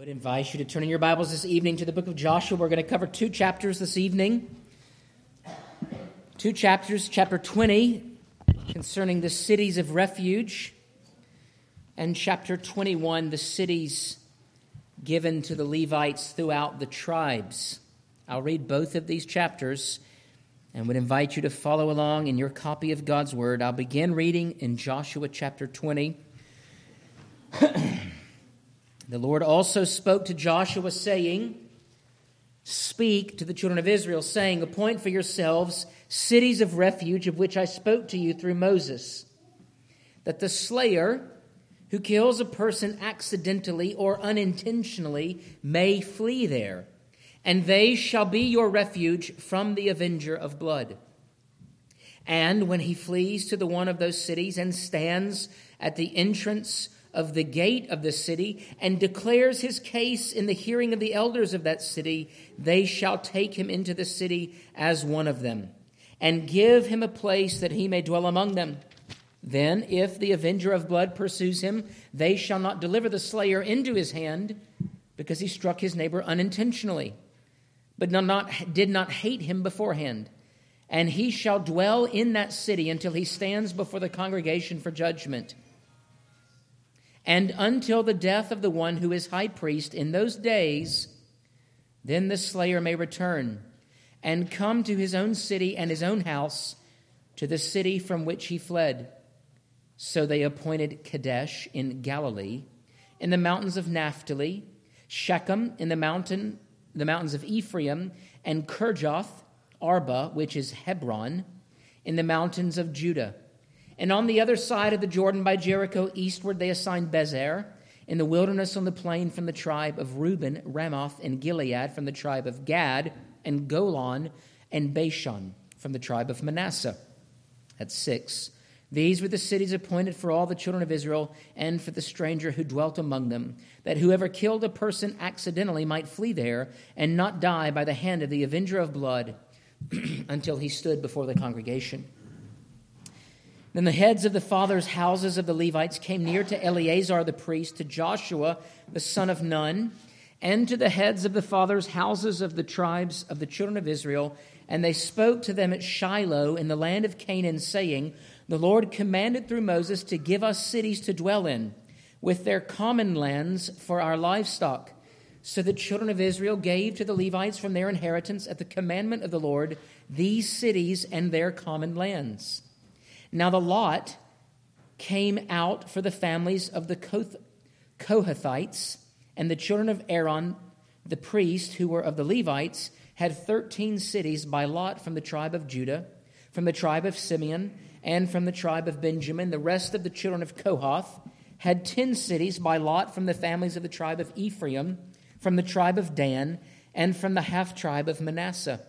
would invite you to turn in your Bibles this evening to the book of Joshua. We're going to cover two chapters this evening. Two chapters, chapter 20, concerning the cities of refuge, and chapter 21, the cities given to the Levites throughout the tribes. I'll read both of these chapters and would invite you to follow along in your copy of God's Word. I'll begin reading in Joshua chapter 20. The Lord also spoke to Joshua, saying, Speak to the children of Israel, saying, Appoint for yourselves cities of refuge of which I spoke to you through Moses, that the slayer who kills a person accidentally or unintentionally may flee there, and they shall be your refuge from the avenger of blood. And when he flees to the one of those cities and stands at the entrance of the gate of the city and declares his case in the hearing of the elders of that city, they shall take him into the city as one of them and give him a place that he may dwell among them. Then, if the avenger of blood pursues him, they shall not deliver the slayer into his hand because he struck his neighbor unintentionally, but not, did not hate him beforehand. And he shall dwell in that city until he stands before the congregation for judgment and until the death of the one who is high priest in those days, then the slayer may return and come to his own city and his own house, to the city from which he fled. So they appointed Kadesh in Galilee, in the mountains of Naphtali, Shechem in the mountain, the mountains of Ephraim, and Kirjath Arba, which is Hebron, in the mountains of Judah and on the other side of the Jordan by Jericho, eastward, they assigned Bezer. In the wilderness on the plain from the tribe of Reuben, Ramoth and Gilead from the tribe of Gad, and Golan and Bashan from the tribe of Manasseh. At six. These were the cities appointed for all the children of Israel and for the stranger who dwelt among them, that whoever killed a person accidentally might flee there and not die by the hand of the avenger of blood until he stood before the congregation. Then the heads of the fathers' houses of the Levites came near to Eleazar the priest, to Joshua the son of Nun, and to the heads of the fathers' houses of the tribes of the children of Israel. And they spoke to them at Shiloh in the land of Canaan, saying, The Lord commanded through Moses to give us cities to dwell in, with their common lands for our livestock. So the children of Israel gave to the Levites from their inheritance at the commandment of the Lord these cities and their common lands. Now the lot came out for the families of the Kohathites, and the children of Aaron, the priest, who were of the Levites, had 13 cities by lot from the tribe of Judah, from the tribe of Simeon, and from the tribe of Benjamin. The rest of the children of Kohath had 10 cities by lot from the families of the tribe of Ephraim, from the tribe of Dan, and from the half tribe of Manasseh.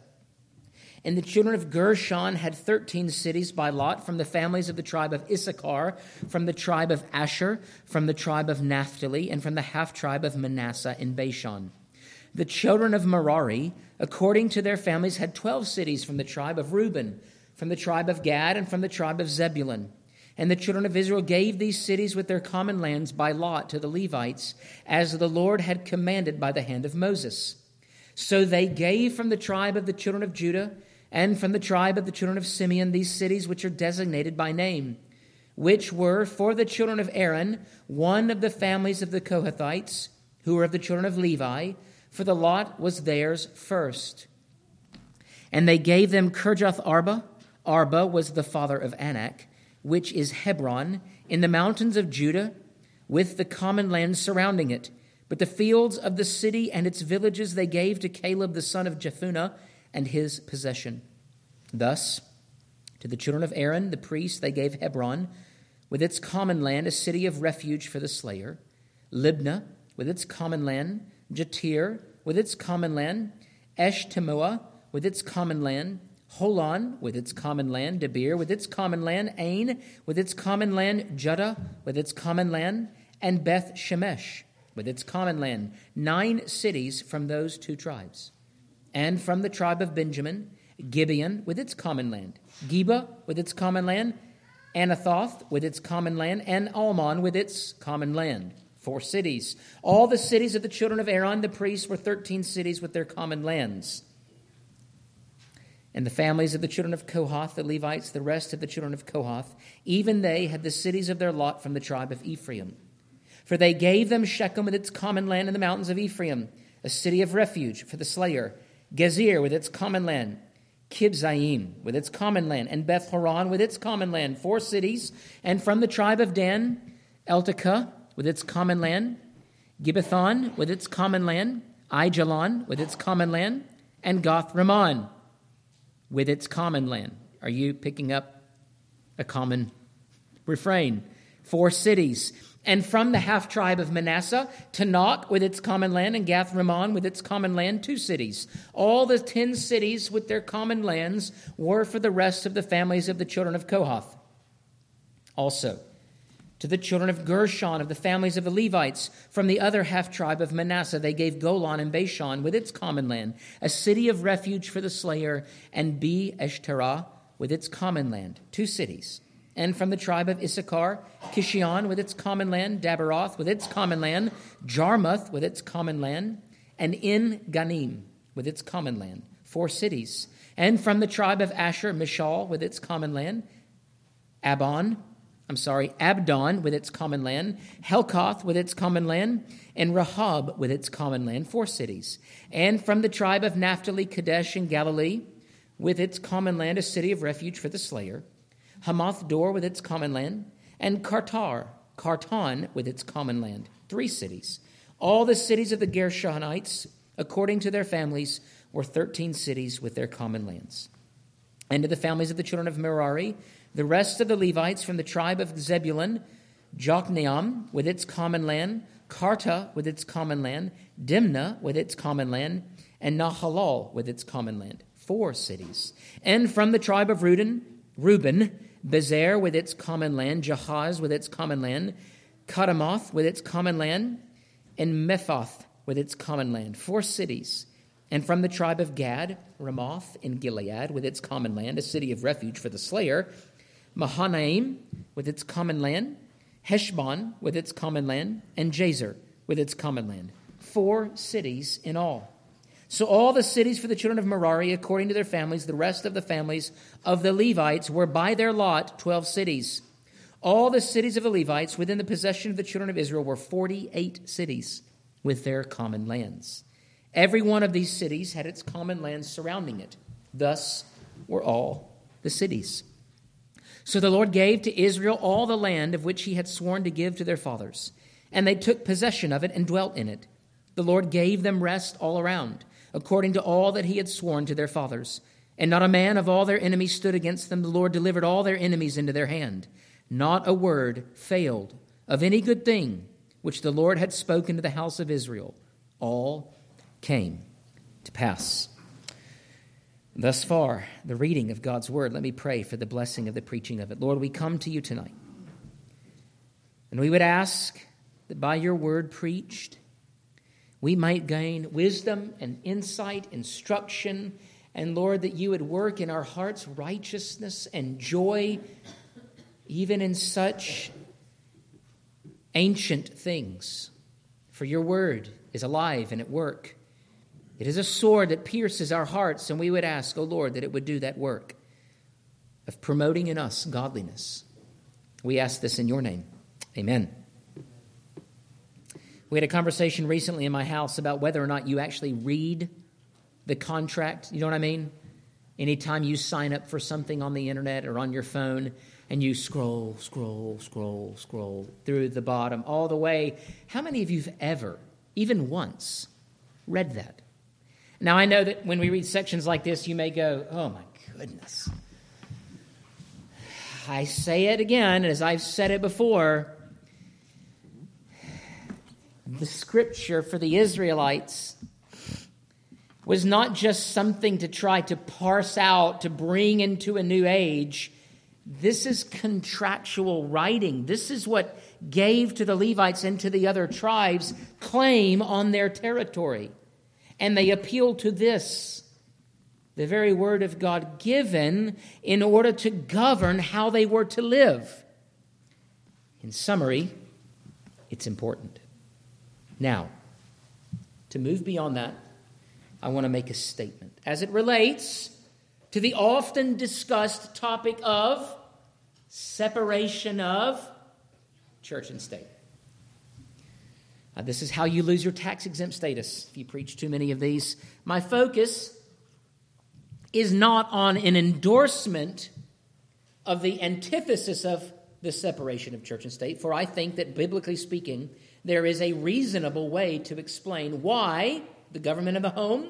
And the children of Gershon had 13 cities by lot from the families of the tribe of Issachar, from the tribe of Asher, from the tribe of Naphtali, and from the half tribe of Manasseh in Bashan. The children of Merari, according to their families, had 12 cities from the tribe of Reuben, from the tribe of Gad, and from the tribe of Zebulun. And the children of Israel gave these cities with their common lands by lot to the Levites, as the Lord had commanded by the hand of Moses. So they gave from the tribe of the children of Judah and from the tribe of the children of Simeon these cities which are designated by name, which were for the children of Aaron, one of the families of the Kohathites, who were of the children of Levi, for the lot was theirs first. And they gave them Kirjath Arba. Arba was the father of Anak, which is Hebron, in the mountains of Judah, with the common land surrounding it. But the fields of the city and its villages they gave to Caleb the son of Jephunneh and his possession. Thus, to the children of Aaron, the priests, they gave Hebron, with its common land, a city of refuge for the slayer, Libnah, with its common land, Jattir, with its common land, Eshtemoa, with its common land, Holon, with its common land, Debir, with its common land, Ain, with its common land, Juttah, with its common land, and Beth Shemesh, with its common land. Nine cities from those two tribes and from the tribe of Benjamin, Gibeon with its common land, Geba with its common land, Anathoth with its common land, and Almon with its common land. four cities. All the cities of the children of Aaron, the priests, were 13 cities with their common lands. And the families of the children of Kohath, the Levites, the rest of the children of Kohath, even they had the cities of their lot from the tribe of Ephraim. For they gave them Shechem with its common land in the mountains of Ephraim, a city of refuge for the slayer, Gezer with its common land, Kibzaim with its common land, and Beth Horon with its common land, four cities, and from the tribe of Dan, Eltekeh with its common land, Gibbethon with its common land, Aijalon with its common land, and Gath Rimmon with its common land. Are you picking up a common refrain? Four cities. And from the half tribe of Manasseh, Tanach with its common land, and Gath Rimmon with its common land, two cities. All the ten cities with their common lands were for the rest of the families of the children of Kohath. Also, to the children of Gershon of the families of the Levites from the other half tribe of Manasseh. They gave Golan and Bashan with its common land, a city of refuge for the slayer, and Be Eshterah with its common land, two cities. And from the tribe of Issachar, Kishion with its common land, Daberath with its common land, Jarmuth with its common land, and En Gannim with its common land, four cities. And from the tribe of Asher, Mishal with its common land, Abon I'm sorry, Abdon with its common land, Helkath with its common land, and Rahab with its common land, four cities. And from the tribe of Naphtali, Kadesh in Galilee, with its common land, a city of refuge for the slayer, Hammoth Dor with its common land, and Kartar, Kartan with its common land, three cities. All the cities of the Gershonites, according to their families, were 13 cities with their common lands. And to the families of the children of Merari, the rest of the Levites from the tribe of Zebulun, Jokneam with its common land, Kartah with its common land, Dimnah with its common land, and Nahalal with its common land. Four cities. And from the tribe of Reuben, Reuben, Bezer with its common land, Jahaz with its common land, Kadamoth with its common land, and Mephath with its common land. Four cities. And from the tribe of Gad, Ramoth in Gilead with its common land, a city of refuge for the slayer, Mahanaim with its common land, Heshbon with its common land, and Jazer with its common land. Four cities in all. So all the cities for the children of Merari, according to their families, the rest of the families of the Levites were by their lot 12 cities. All the cities of the Levites within the possession of the children of Israel were 48 cities with their common lands. Every one of these cities had its common lands surrounding it. Thus were all the cities. So the Lord gave to Israel all the land of which he had sworn to give to their fathers, and they took possession of it and dwelt in it. The Lord gave them rest all around, according to all that he had sworn to their fathers. And not a man of all their enemies stood against them. The Lord delivered all their enemies into their hand. Not a word failed of any good thing which the Lord had spoken to the house of Israel. All came to pass. Thus far, the reading of God's word. Let me pray for the blessing of the preaching of it. Lord, we come to you tonight. And we would ask that by your word preached, we might gain wisdom and insight, instruction, and Lord, that you would work in our hearts righteousness and joy, even in such ancient things. For your word is alive and at work. It is a sword that pierces our hearts, and we would ask, O oh Lord, that it would do that work of promoting in us godliness. We ask this in your name. Amen. We had a conversation recently in my house about whether or not you actually read the contract. You know what I mean? Anytime you sign up for something on the internet or on your phone and you scroll, scroll, scroll, scroll through the bottom all the way, how many of you have ever, even once, read that? Now, I know that when we read sections like this, you may go, oh my goodness. I say it again, as I've said it before. The scripture for the Israelites was not just something to try to parse out, to bring into a new age. This is contractual writing. This is what gave to the Levites and to the other tribes claim on their territory and they appeal to this, the very word of God given in order to govern how they were to live. In summary, it's important. Now, to move beyond that, I want to make a statement as it relates to the often discussed topic of separation of church and state. Uh, this is how you lose your tax exempt status if you preach too many of these. My focus is not on an endorsement of the antithesis of the separation of church and state, for I think that biblically speaking, there is a reasonable way to explain why the government of the home,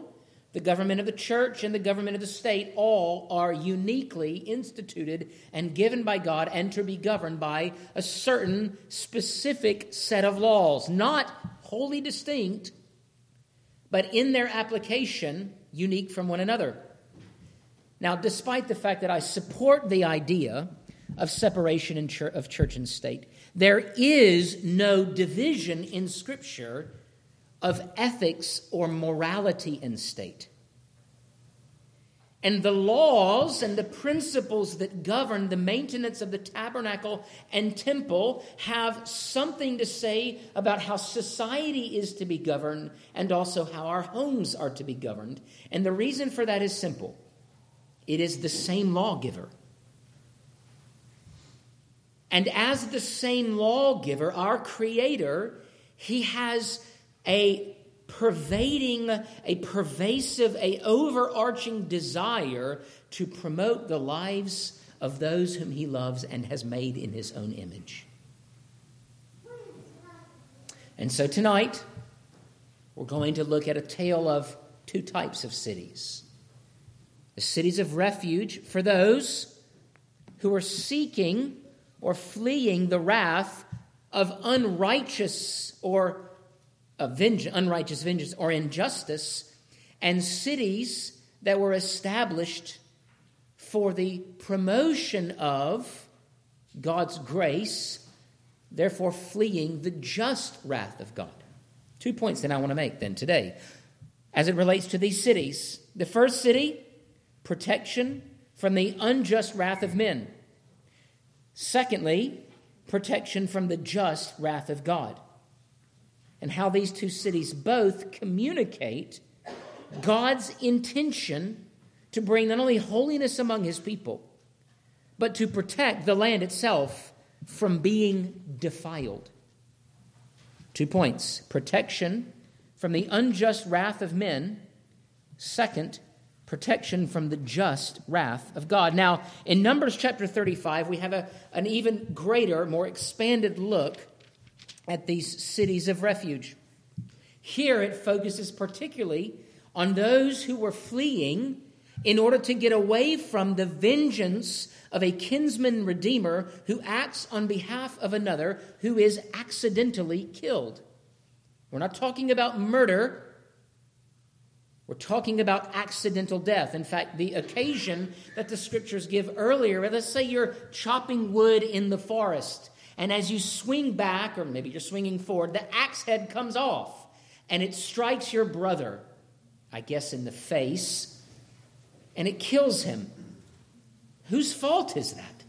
the government of the church, and the government of the state all are uniquely instituted and given by God and to be governed by a certain specific set of laws, not wholly distinct, but in their application unique from one another. Now, despite the fact that I support the idea of separation church, of church and state, there is no division in Scripture of ethics or morality in state. And the laws and the principles that govern the maintenance of the tabernacle and temple have something to say about how society is to be governed and also how our homes are to be governed. And the reason for that is simple it is the same lawgiver. And as the same lawgiver, our Creator, He has a pervading, a pervasive, a overarching desire to promote the lives of those whom He loves and has made in His own image. And so tonight, we're going to look at a tale of two types of cities the cities of refuge for those who are seeking or fleeing the wrath of unrighteous or vengeance, unrighteous vengeance or injustice, and cities that were established for the promotion of God's grace, therefore fleeing the just wrath of God. Two points that I want to make then today as it relates to these cities. The first city, protection from the unjust wrath of men. Secondly, protection from the just wrath of God. And how these two cities both communicate God's intention to bring not only holiness among his people, but to protect the land itself from being defiled. Two points protection from the unjust wrath of men. Second, protection from the just wrath of God. Now, in Numbers chapter 35, we have a, an even greater, more expanded look at these cities of refuge. Here it focuses particularly on those who were fleeing in order to get away from the vengeance of a kinsman redeemer who acts on behalf of another who is accidentally killed. We're not talking about murder we're talking about accidental death. In fact, the occasion that the scriptures give earlier, let's say you're chopping wood in the forest, and as you swing back, or maybe you're swinging forward, the axe head comes off and it strikes your brother, I guess in the face, and it kills him. Whose fault is that?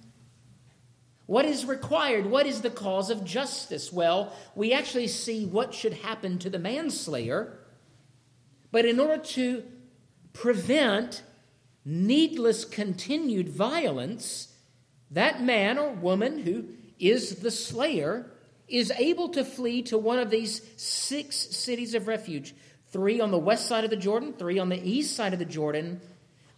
What is required? What is the cause of justice? Well, we actually see what should happen to the manslayer but in order to prevent needless continued violence, that man or woman who is the slayer is able to flee to one of these six cities of refuge. Three on the west side of the Jordan, three on the east side of the Jordan,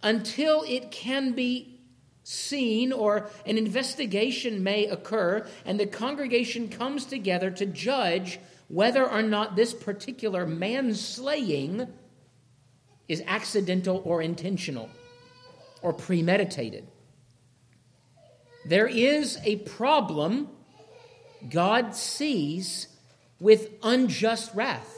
until it can be seen or an investigation may occur and the congregation comes together to judge whether or not this particular manslaying is accidental or intentional or premeditated. There is a problem God sees with unjust wrath.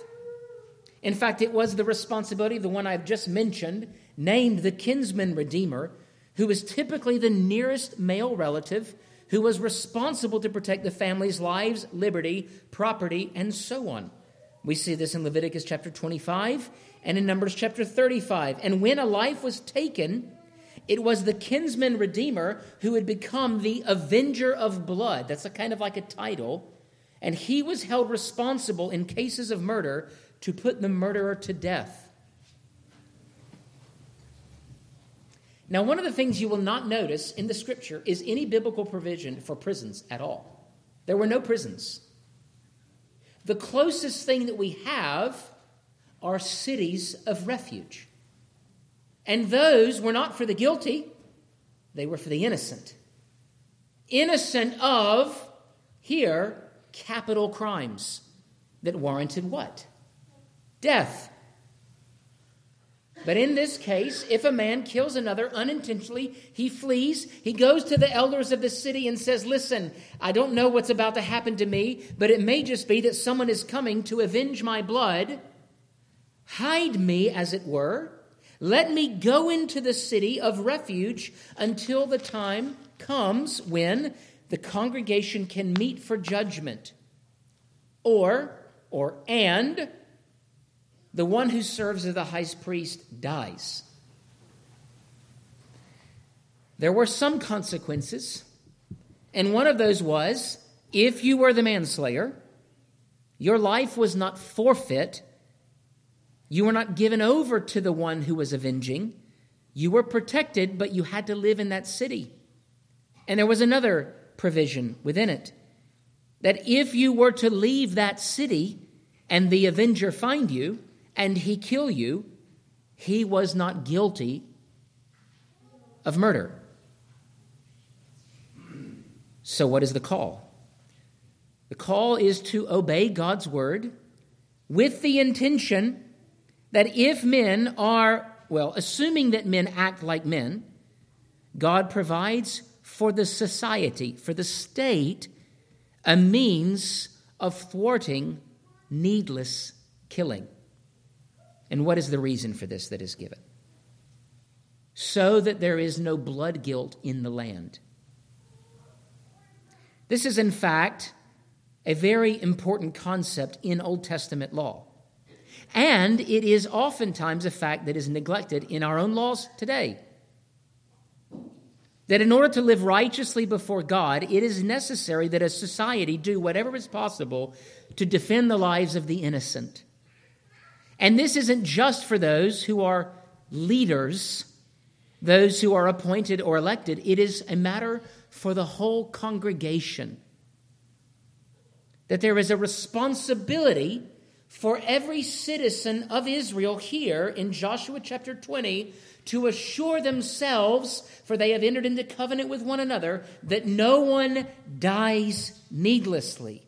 In fact, it was the responsibility of the one I've just mentioned, named the kinsman redeemer, who was typically the nearest male relative who was responsible to protect the family's lives, liberty, property, and so on. We see this in Leviticus chapter 25 and in Numbers chapter 35. And when a life was taken, it was the kinsman redeemer who had become the avenger of blood. That's a kind of like a title. and he was held responsible in cases of murder to put the murderer to death. Now, one of the things you will not notice in the scripture is any biblical provision for prisons at all. There were no prisons. The closest thing that we have are cities of refuge. And those were not for the guilty, they were for the innocent. Innocent of, here, capital crimes that warranted what? Death. But in this case, if a man kills another unintentionally, he flees. He goes to the elders of the city and says, Listen, I don't know what's about to happen to me, but it may just be that someone is coming to avenge my blood. Hide me, as it were. Let me go into the city of refuge until the time comes when the congregation can meet for judgment. Or, or, and, the one who serves as the high priest dies. There were some consequences, and one of those was if you were the manslayer, your life was not forfeit you were not given over to the one who was avenging. You were protected, but you had to live in that city. And there was another provision within it that if you were to leave that city and the avenger find you and he kill you, he was not guilty of murder. So, what is the call? The call is to obey God's word with the intention that if men are, well, assuming that men act like men, God provides for the society, for the state, a means of thwarting needless killing. And what is the reason for this that is given? So that there is no blood guilt in the land. This is, in fact, a very important concept in Old Testament law. And it is oftentimes a fact that is neglected in our own laws today. That in order to live righteously before God, it is necessary that a society do whatever is possible to defend the lives of the innocent. And this isn't just for those who are leaders, those who are appointed or elected, it is a matter for the whole congregation. That there is a responsibility for every citizen of Israel here in Joshua chapter 20 to assure themselves, for they have entered into covenant with one another, that no one dies needlessly.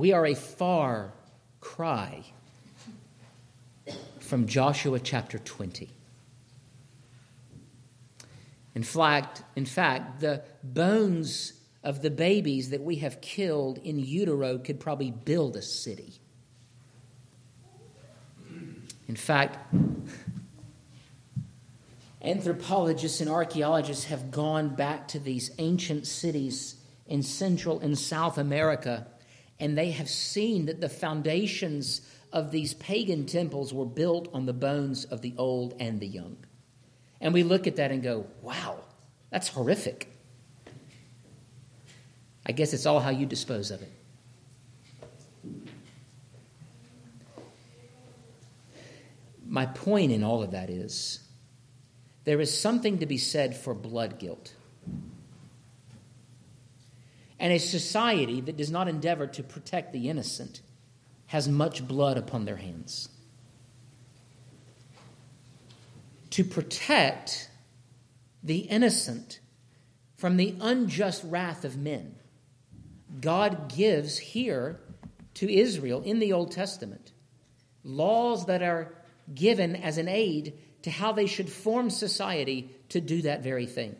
We are a far cry from Joshua chapter 20. In fact, in fact, the bones of the babies that we have killed in utero could probably build a city. In fact, anthropologists and archaeologists have gone back to these ancient cities in Central and South America, and they have seen that the foundations of these pagan temples were built on the bones of the old and the young. And we look at that and go, wow, that's horrific. I guess it's all how you dispose of it. My point in all of that is there is something to be said for blood guilt. And a society that does not endeavor to protect the innocent has much blood upon their hands. To protect the innocent from the unjust wrath of men God gives here to Israel in the Old Testament laws that are given as an aid to how they should form society to do that very thing.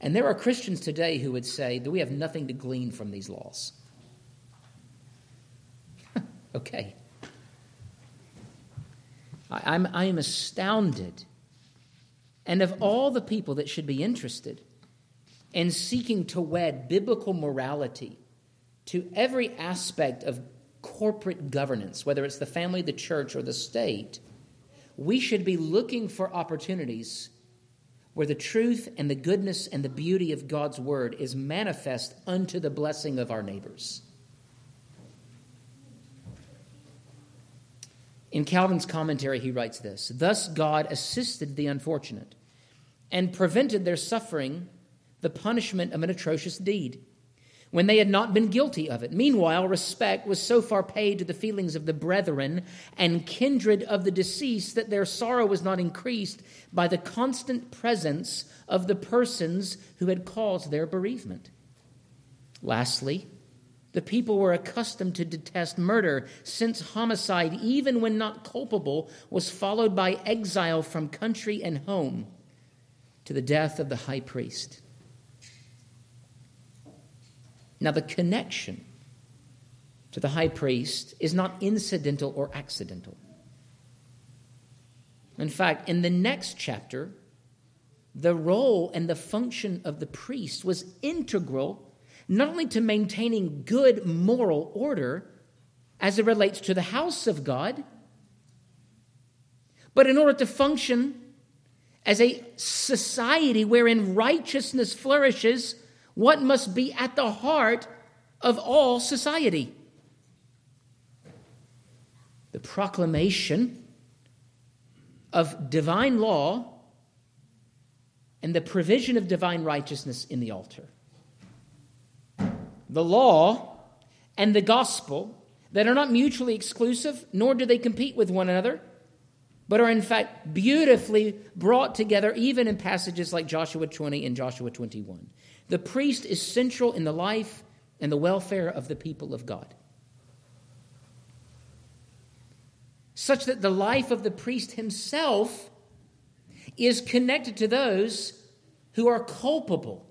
And there are Christians today who would say that we have nothing to glean from these laws. okay. I, I'm, I am astounded. And of all the people that should be interested in seeking to wed biblical morality to every aspect of corporate governance, whether it's the family, the church, or the state, we should be looking for opportunities where the truth and the goodness and the beauty of God's word is manifest unto the blessing of our neighbors. In Calvin's commentary, he writes this Thus God assisted the unfortunate and prevented their suffering the punishment of an atrocious deed when they had not been guilty of it. Meanwhile, respect was so far paid to the feelings of the brethren and kindred of the deceased that their sorrow was not increased by the constant presence of the persons who had caused their bereavement. Lastly, the people were accustomed to detest murder, since homicide, even when not culpable, was followed by exile from country and home to the death of the high priest. Now, the connection to the high priest is not incidental or accidental. In fact, in the next chapter, the role and the function of the priest was integral not only to maintaining good moral order as it relates to the house of God, but in order to function as a society wherein righteousness flourishes what must be at the heart of all society the proclamation of divine law and the provision of divine righteousness in the altar. The law and the gospel that are not mutually exclusive, nor do they compete with one another, but are in fact beautifully brought together even in passages like Joshua 20 and Joshua 21. The priest is central in the life and the welfare of the people of God. Such that the life of the priest himself is connected to those who are culpable.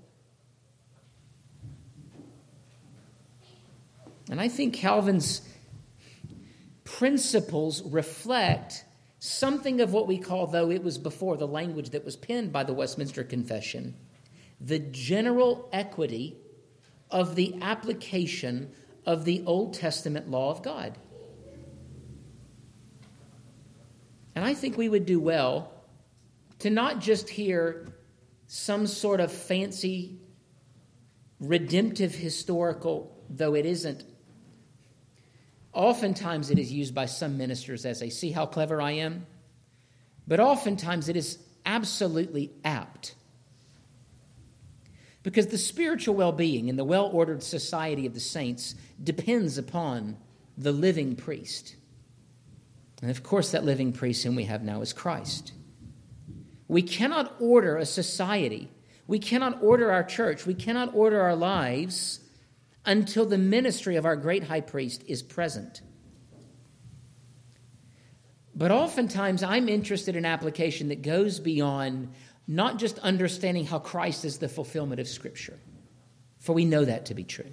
And I think Calvin's principles reflect something of what we call, though it was before the language that was penned by the Westminster Confession, the general equity of the application of the Old Testament law of God. And I think we would do well to not just hear some sort of fancy, redemptive historical, though it isn't. Oftentimes it is used by some ministers as a see how clever I am, but oftentimes it is absolutely apt because the spiritual well being and the well ordered society of the saints depends upon the living priest. And of course, that living priest whom we have now is Christ. We cannot order a society, we cannot order our church, we cannot order our lives until the ministry of our great high priest is present. But oftentimes, I'm interested in application that goes beyond not just understanding how Christ is the fulfillment of Scripture, for we know that to be true.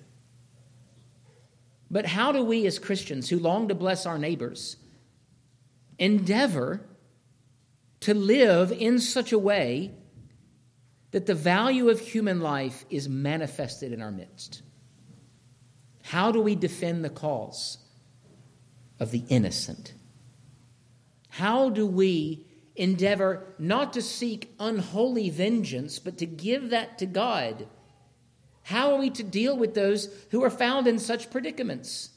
But how do we, as Christians who long to bless our neighbors, endeavor to live in such a way that the value of human life is manifested in our midst? How do we defend the cause of the innocent? How do we endeavor not to seek unholy vengeance, but to give that to God. How are we to deal with those who are found in such predicaments?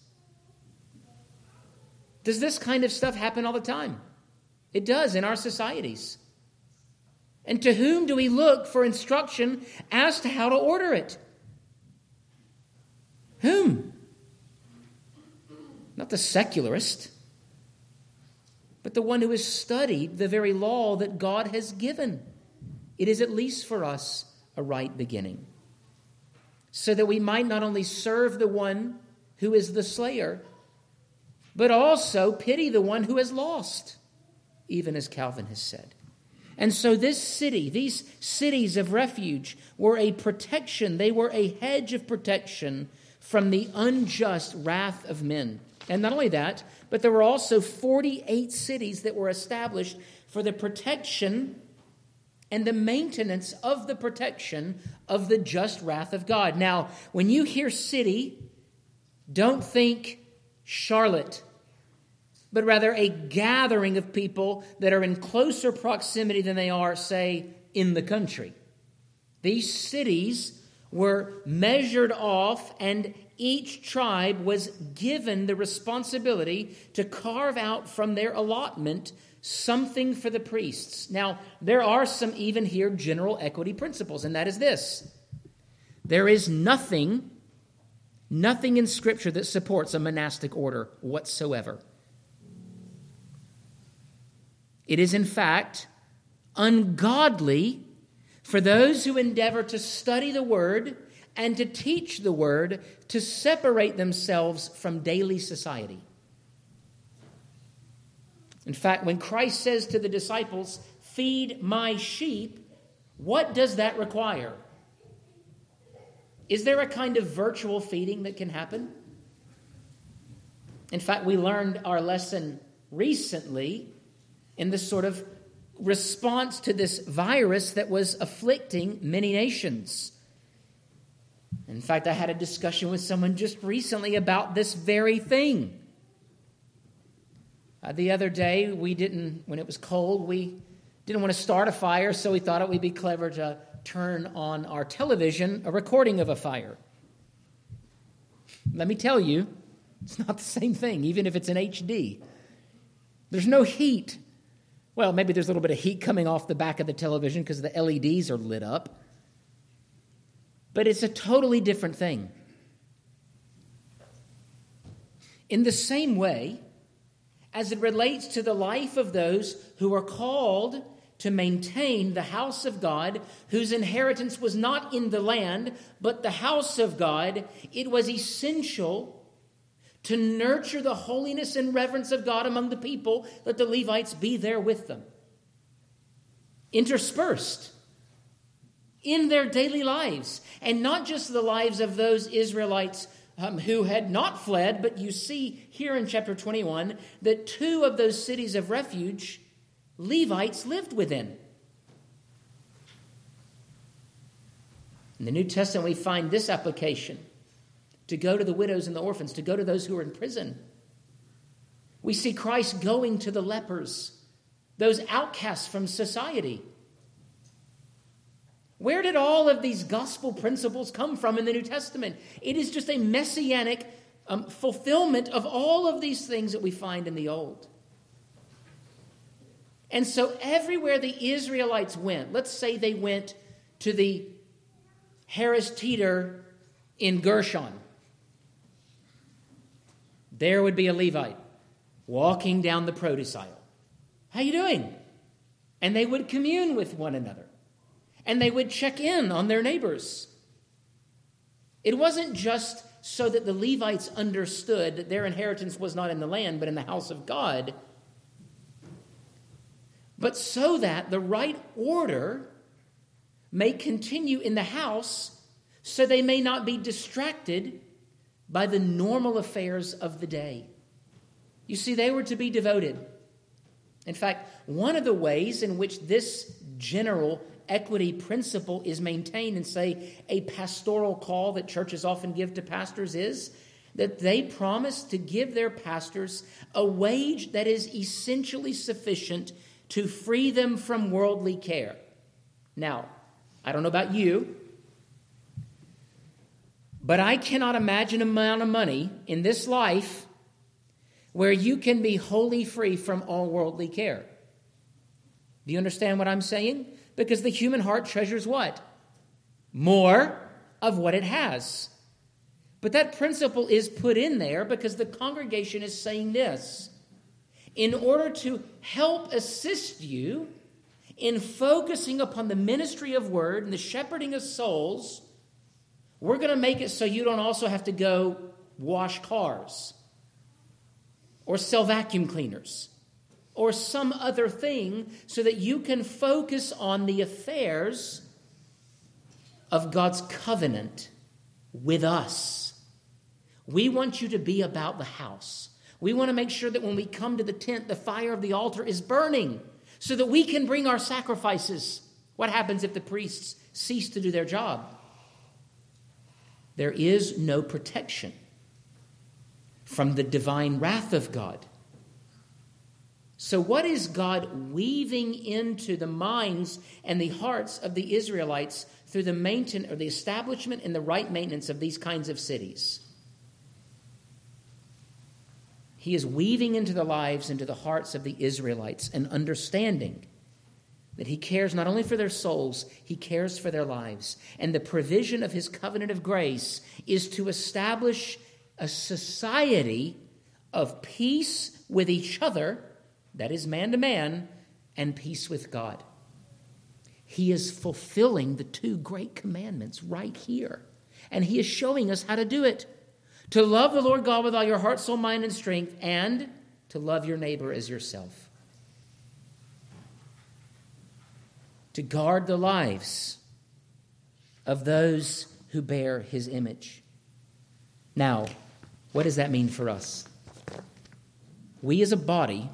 Does this kind of stuff happen all the time? It does in our societies. And to whom do we look for instruction as to how to order it? Whom? Not the secularist but the one who has studied the very law that God has given. It is at least for us a right beginning. So that we might not only serve the one who is the slayer, but also pity the one who has lost, even as Calvin has said. And so, this city, these cities of refuge, were a protection. They were a hedge of protection from the unjust wrath of men. And not only that, but there were also 48 cities that were established for the protection and the maintenance of the protection of the just wrath of God. Now, when you hear city, don't think Charlotte, but rather a gathering of people that are in closer proximity than they are, say, in the country. These cities were measured off, and each tribe was given the responsibility to carve out from their allotment something for the priests. Now, there are some even here general equity principles, and that is this there is nothing, nothing in Scripture that supports a monastic order whatsoever. It is, in fact, ungodly for those who endeavor to study the Word and to teach the Word to separate themselves from daily society. In fact, when Christ says to the disciples, Feed my sheep, what does that require? Is there a kind of virtual feeding that can happen? In fact, we learned our lesson recently in this sort of response to this virus that was afflicting many nations. In fact, I had a discussion with someone just recently about this very thing. Uh, the other day, we didn't, when it was cold, we didn't want to start a fire, so we thought it would be clever to turn on our television a recording of a fire. Let me tell you, it's not the same thing, even if it's in HD. There's no heat. Well, maybe there's a little bit of heat coming off the back of the television because the LEDs are lit up. But it's a totally different thing. In the same way, as it relates to the life of those who are called to maintain the house of God, whose inheritance was not in the land, but the house of God, it was essential to nurture the holiness and reverence of God among the people, that the Levites be there with them. Interspersed in their daily lives, and not just the lives of those Israelites um, who had not fled, but you see here in chapter 21 that two of those cities of refuge, Levites lived within. In the New Testament, we find this application to go to the widows and the orphans, to go to those who are in prison. We see Christ going to the lepers, those outcasts from society. Where did all of these gospel principles come from in the New Testament? It is just a messianic um, fulfillment of all of these things that we find in the Old. And so, everywhere the Israelites went, let's say they went to the Harris Teeter in Gershon, there would be a Levite walking down the produce aisle. How you doing? And they would commune with one another and they would check in on their neighbors. It wasn't just so that the Levites understood that their inheritance was not in the land, but in the house of God, but so that the right order may continue in the house so they may not be distracted by the normal affairs of the day. You see, they were to be devoted. In fact, one of the ways in which this general equity principle is maintained and say a pastoral call that churches often give to pastors is that they promise to give their pastors a wage that is essentially sufficient to free them from worldly care. Now, I don't know about you, but I cannot imagine an amount of money in this life where you can be wholly free from all worldly care. Do you understand what I'm saying? Because the human heart treasures what? More of what it has. But that principle is put in there because the congregation is saying this in order to help assist you in focusing upon the ministry of word and the shepherding of souls, we're going to make it so you don't also have to go wash cars or sell vacuum cleaners or some other thing so that you can focus on the affairs of God's covenant with us. We want you to be about the house. We want to make sure that when we come to the tent, the fire of the altar is burning so that we can bring our sacrifices. What happens if the priests cease to do their job? There is no protection from the divine wrath of God So, what is God weaving into the minds and the hearts of the Israelites through the maintenance or the establishment and the right maintenance of these kinds of cities? He is weaving into the lives, into the hearts of the Israelites, an understanding that He cares not only for their souls, He cares for their lives. And the provision of His covenant of grace is to establish a society of peace with each other that is man to man, and peace with God. He is fulfilling the two great commandments right here. And he is showing us how to do it to love the Lord God with all your heart, soul, mind, and strength, and to love your neighbor as yourself. To guard the lives of those who bear his image. Now, what does that mean for us? We as a body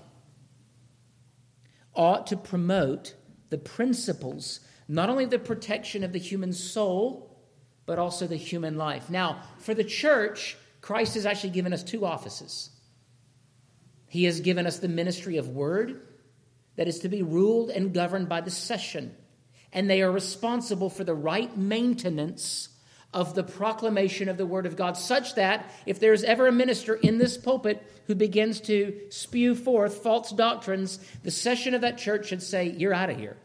ought to promote the principles, not only the protection of the human soul, but also the human life. Now, for the church, Christ has actually given us two offices. He has given us the ministry of word that is to be ruled and governed by the session, and they are responsible for the right maintenance of the proclamation of the Word of God, such that if there is ever a minister in this pulpit who begins to spew forth false doctrines, the session of that church should say, You're out of here.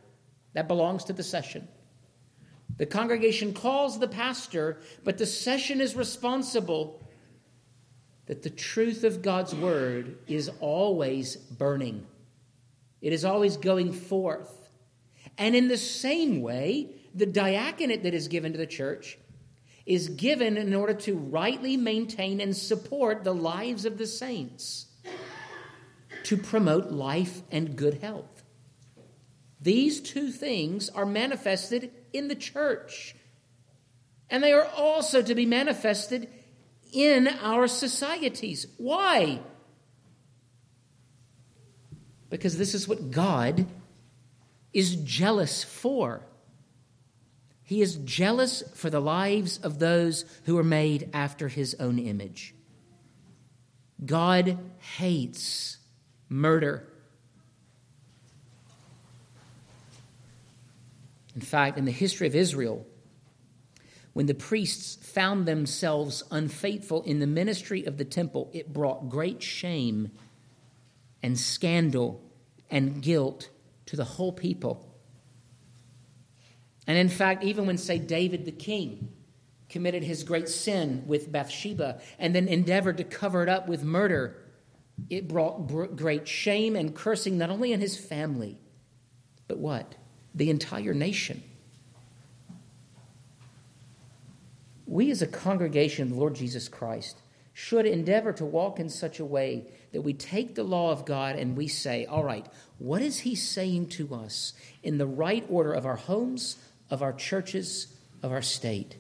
That belongs to the session. The congregation calls the pastor, but the session is responsible that the truth of God's Word is always burning, it is always going forth. And in the same way, the diaconate that is given to the church is given in order to rightly maintain and support the lives of the saints, to promote life and good health. These two things are manifested in the church, and they are also to be manifested in our societies. Why? Because this is what God is jealous for. He is jealous for the lives of those who are made after his own image. God hates murder. In fact, in the history of Israel, when the priests found themselves unfaithful in the ministry of the temple, it brought great shame and scandal and guilt to the whole people. And in fact, even when, say, David the king committed his great sin with Bathsheba and then endeavored to cover it up with murder, it brought great shame and cursing not only in his family, but what? The entire nation. We, as a congregation of the Lord Jesus Christ, should endeavor to walk in such a way that we take the law of God and we say, all right, what is He saying to us in the right order of our homes, of our churches, of our state.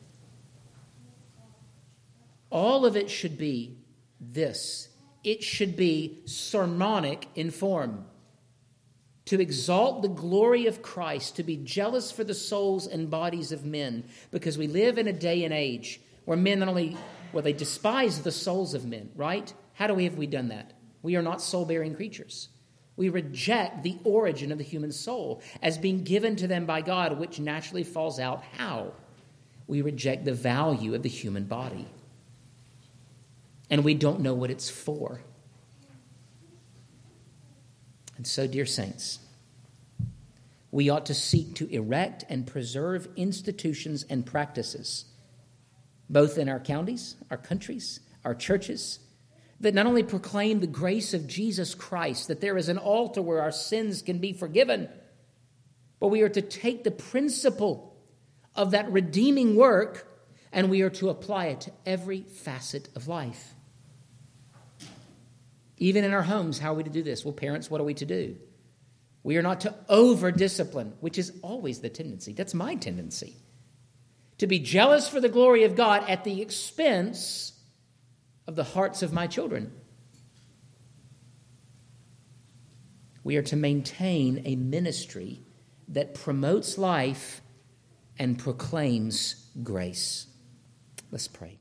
All of it should be this it should be sermonic in form. To exalt the glory of Christ, to be jealous for the souls and bodies of men, because we live in a day and age where men not only, well, they despise the souls of men, right? How do we have we done that? We are not soul bearing creatures. We reject the origin of the human soul as being given to them by God, which naturally falls out how? We reject the value of the human body. And we don't know what it's for. And so, dear saints, we ought to seek to erect and preserve institutions and practices, both in our counties, our countries, our churches, that not only proclaim the grace of Jesus Christ, that there is an altar where our sins can be forgiven, but we are to take the principle of that redeeming work and we are to apply it to every facet of life. Even in our homes, how are we to do this? Well, parents, what are we to do? We are not to over discipline, which is always the tendency. That's my tendency. To be jealous for the glory of God at the expense of the hearts of my children. We are to maintain a ministry that promotes life and proclaims grace. Let's pray.